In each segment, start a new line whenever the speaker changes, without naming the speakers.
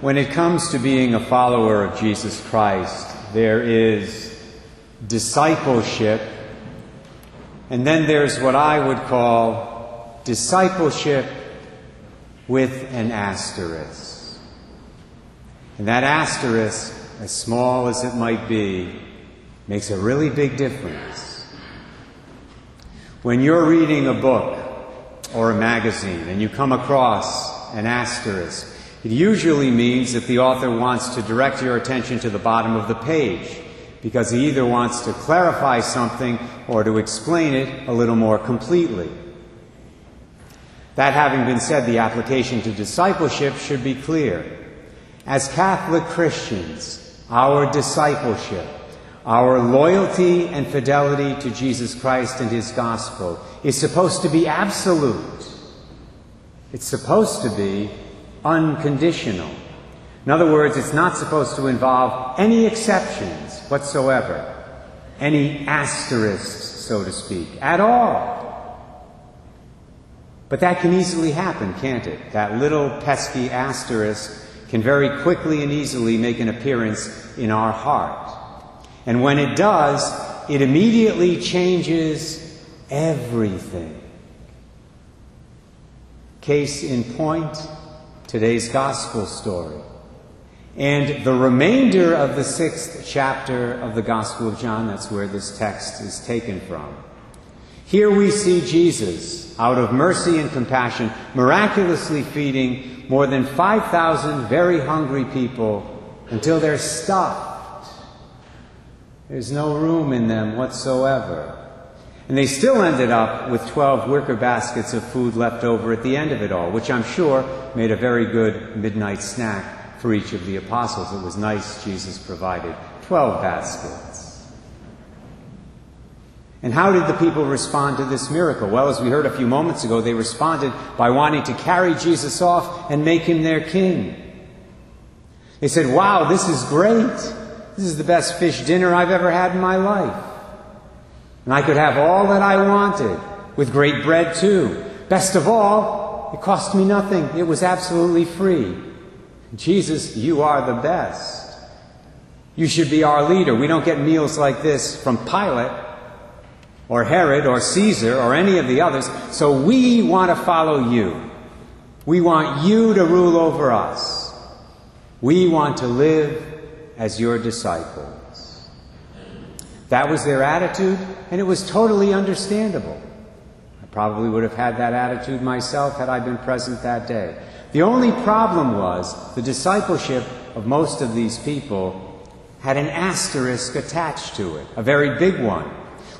When it comes to being a follower of Jesus Christ, there is discipleship, and then there's what I would call discipleship with an asterisk. And that asterisk, as small as it might be, makes a really big difference. When you're reading a book or a magazine and you come across an asterisk, it usually means that the author wants to direct your attention to the bottom of the page because he either wants to clarify something or to explain it a little more completely. That having been said, the application to discipleship should be clear. As Catholic Christians, our discipleship, our loyalty and fidelity to Jesus Christ and His gospel is supposed to be absolute. It's supposed to be unconditional. In other words, it's not supposed to involve any exceptions whatsoever, any asterisks, so to speak, at all. But that can easily happen, can't it? That little pesky asterisk can very quickly and easily make an appearance in our heart. And when it does, it immediately changes everything. Case in point, today's gospel story. And the remainder of the sixth chapter of the Gospel of John, that's where this text is taken from. Here we see Jesus, out of mercy and compassion, miraculously feeding more than 5,000 very hungry people until they're stuffed. There's no room in them whatsoever. And they still ended up with 12 wicker baskets of food left over at the end of it all, which I'm sure made a very good midnight snack for each of the apostles. It was nice Jesus provided 12 baskets. And how did the people respond to this miracle? Well, as we heard a few moments ago, they responded by wanting to carry Jesus off and make him their king. They said, Wow, this is great. This is the best fish dinner I've ever had in my life. And I could have all that I wanted, with great bread too. Best of all, it cost me nothing. It was absolutely free. Jesus, you are the best. You should be our leader. We don't get meals like this from Pilate or Herod or Caesar or any of the others, so we want to follow you. We want you to rule over us. We want to live as your disciples. That was their attitude, and it was totally understandable. I probably would have had that attitude myself had I been present that day. The only problem was the discipleship of most of these people had an asterisk attached to it, a very big one,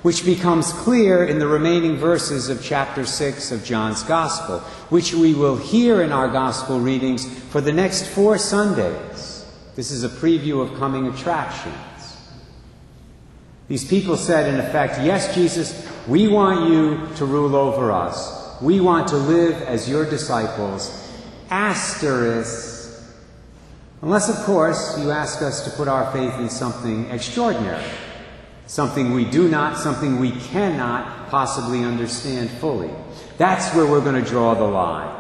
which becomes clear in the remaining verses of chapter 6 of John's Gospel, which we will hear in our Gospel readings for the next four Sundays. This is a preview of coming attractions. These people said, in effect, Yes, Jesus, we want you to rule over us. We want to live as your disciples asterisk, unless, of course, you ask us to put our faith in something extraordinary, something we do not, something we cannot possibly understand fully. That's where we're going to draw the line.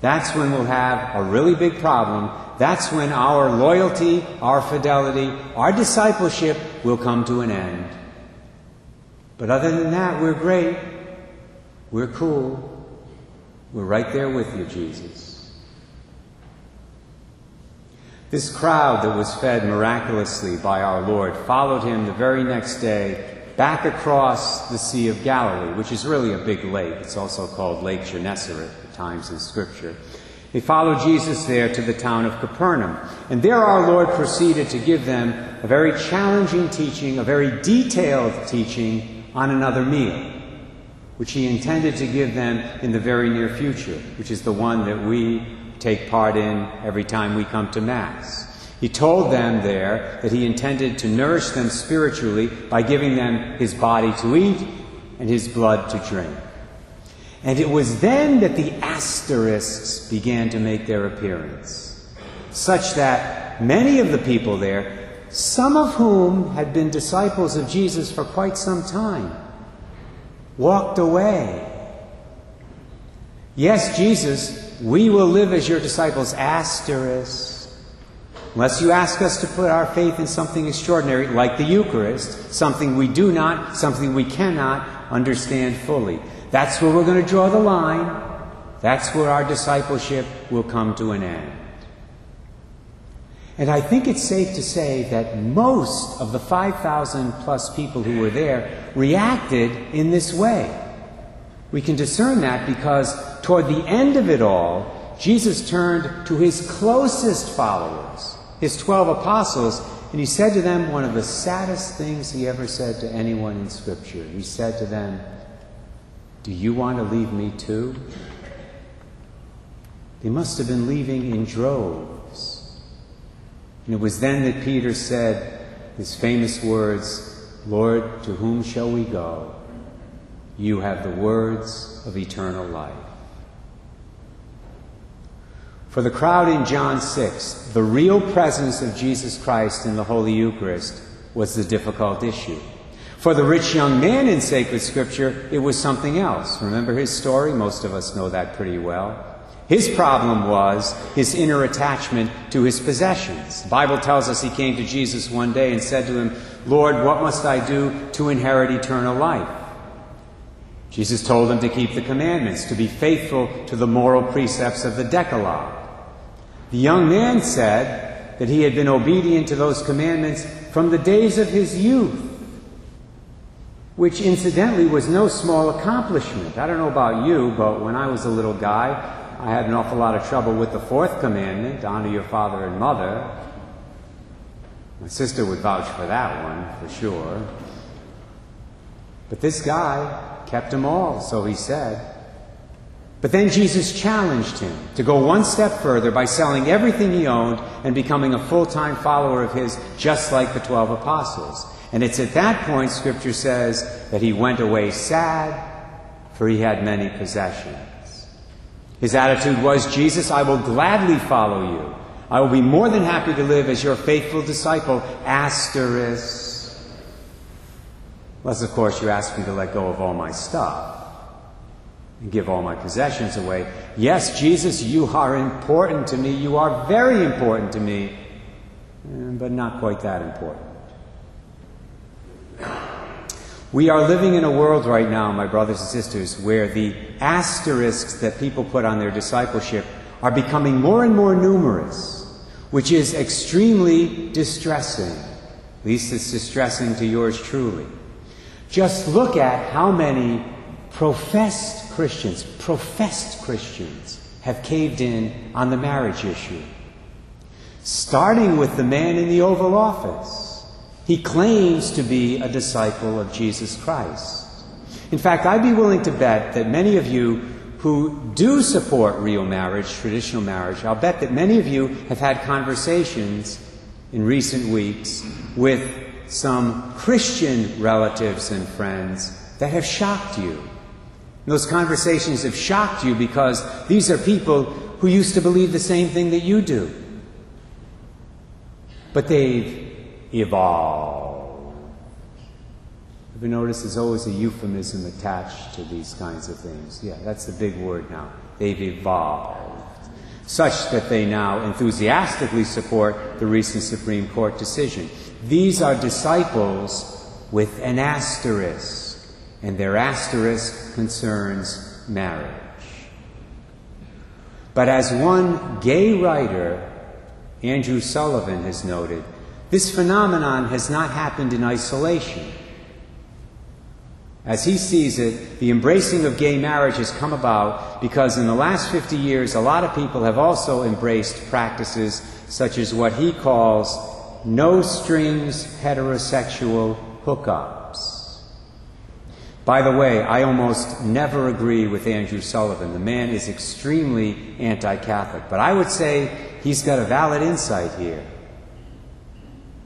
That's when we'll have a really big problem. That's when our loyalty, our fidelity, our discipleship will come to an end. But other than that, we're great. We're cool. We're right there with you, Jesus. This crowd that was fed miraculously by our Lord followed him the very next day back across the Sea of Galilee, which is really a big lake. It's also called Lake Gennesaret at times in Scripture. They followed Jesus there to the town of Capernaum. And there our Lord proceeded to give them a very challenging teaching, a very detailed teaching on another meal, which he intended to give them in the very near future, which is the one that we take part in every time we come to Mass. He told them there that he intended to nourish them spiritually by giving them his body to eat and his blood to drink. And it was then that the asterisks began to make their appearance, such that many of the people there, some of whom had been disciples of Jesus for quite some time, walked away. Yes, Jesus we will live as your disciples, asterisk. unless you ask us to put our faith in something extraordinary like the Eucharist, something we do not, something we cannot understand fully. That's where we're going to draw the line. That's where our discipleship will come to an end. And I think it's safe to say that most of the 5,000 plus people who were there reacted in this way. We can discern that because toward the end of it all, Jesus turned to his closest followers, his 12 apostles, and he said to them one of the saddest things he ever said to anyone in Scripture. He said to them, Do you want to leave me too? They must have been leaving in droves. And it was then that Peter said his famous words, Lord, to whom shall we go? You have the words of eternal life. For the crowd in John 6, the real presence of Jesus Christ in the Holy Eucharist was the difficult issue. For the rich young man in sacred scripture, it was something else. Remember his story? Most of us know that pretty well. His problem was his inner attachment to his possessions. The Bible tells us he came to Jesus one day and said to him, Lord, what must I do to inherit eternal life? Jesus told him to keep the commandments, to be faithful to the moral precepts of the Decalogue. The young man said that he had been obedient to those commandments from the days of his youth, which incidentally was no small accomplishment. I don't know about you, but when I was a little guy, I had an awful lot of trouble with the fourth commandment honor your father and mother. My sister would vouch for that one, for sure. But this guy kept them all, so he said. But then Jesus challenged him to go one step further by selling everything he owned and becoming a full time follower of his, just like the 12 apostles. And it's at that point, Scripture says, that he went away sad, for he had many possessions. His attitude was Jesus, I will gladly follow you. I will be more than happy to live as your faithful disciple, asterisk. Unless, of course, you ask me to let go of all my stuff and give all my possessions away. Yes, Jesus, you are important to me. You are very important to me, but not quite that important. We are living in a world right now, my brothers and sisters, where the asterisks that people put on their discipleship are becoming more and more numerous, which is extremely distressing. At least it's distressing to yours truly. Just look at how many professed Christians, professed Christians, have caved in on the marriage issue. Starting with the man in the Oval Office. He claims to be a disciple of Jesus Christ. In fact, I'd be willing to bet that many of you who do support real marriage, traditional marriage, I'll bet that many of you have had conversations in recent weeks with some Christian relatives and friends that have shocked you. And those conversations have shocked you because these are people who used to believe the same thing that you do. But they've evolved. Have you noticed there's always a euphemism attached to these kinds of things? Yeah, that's the big word now. They've evolved. Such that they now enthusiastically support the recent Supreme Court decision. These are disciples with an asterisk, and their asterisk concerns marriage. But as one gay writer, Andrew Sullivan, has noted, this phenomenon has not happened in isolation. As he sees it, the embracing of gay marriage has come about because in the last 50 years, a lot of people have also embraced practices such as what he calls no strings heterosexual hookups. By the way, I almost never agree with Andrew Sullivan. The man is extremely anti Catholic, but I would say he's got a valid insight here.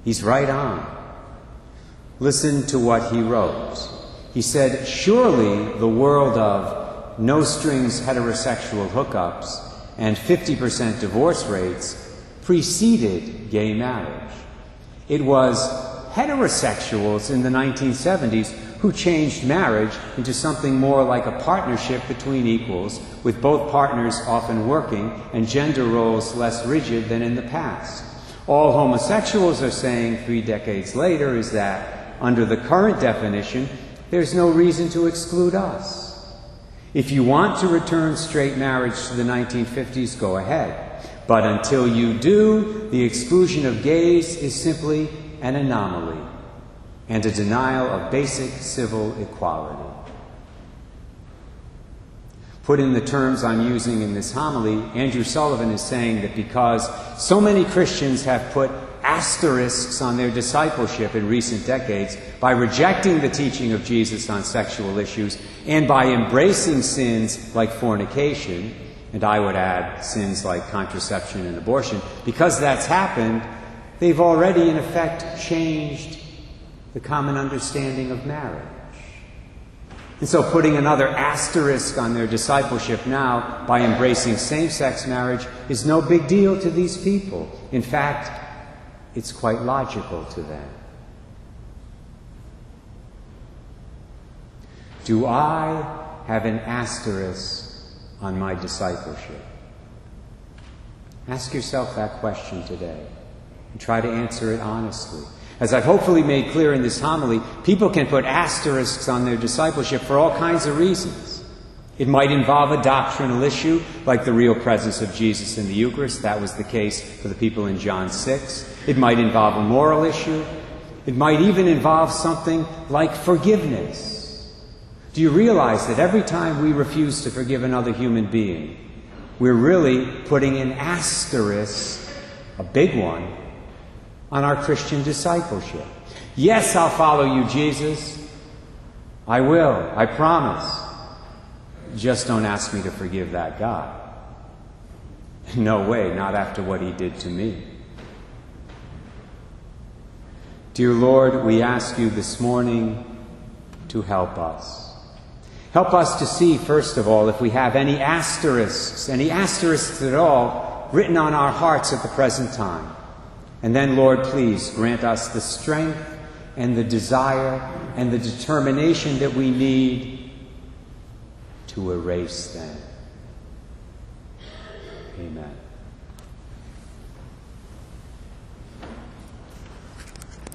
He's right on. Listen to what he wrote. He said, Surely the world of no strings heterosexual hookups and 50% divorce rates preceded gay marriage. It was heterosexuals in the 1970s who changed marriage into something more like a partnership between equals, with both partners often working and gender roles less rigid than in the past. All homosexuals are saying three decades later is that, under the current definition, there's no reason to exclude us. If you want to return straight marriage to the 1950s, go ahead. But until you do, the exclusion of gays is simply an anomaly and a denial of basic civil equality. Put in the terms I'm using in this homily, Andrew Sullivan is saying that because so many Christians have put asterisks on their discipleship in recent decades by rejecting the teaching of Jesus on sexual issues and by embracing sins like fornication, and I would add sins like contraception and abortion, because that's happened, they've already in effect changed the common understanding of marriage. And so putting another asterisk on their discipleship now by embracing same sex marriage is no big deal to these people. In fact, it's quite logical to them. Do I have an asterisk on my discipleship? Ask yourself that question today and try to answer it honestly. As I've hopefully made clear in this homily, people can put asterisks on their discipleship for all kinds of reasons. It might involve a doctrinal issue, like the real presence of Jesus in the Eucharist. That was the case for the people in John 6. It might involve a moral issue. It might even involve something like forgiveness. Do you realize that every time we refuse to forgive another human being, we're really putting an asterisk, a big one, on our Christian discipleship? Yes, I'll follow you, Jesus. I will. I promise. Just don't ask me to forgive that guy. No way, not after what he did to me. Dear Lord, we ask you this morning to help us. Help us to see, first of all, if we have any asterisks, any asterisks at all, written on our hearts at the present time. And then, Lord, please grant us the strength and the desire and the determination that we need to erase them. Amen.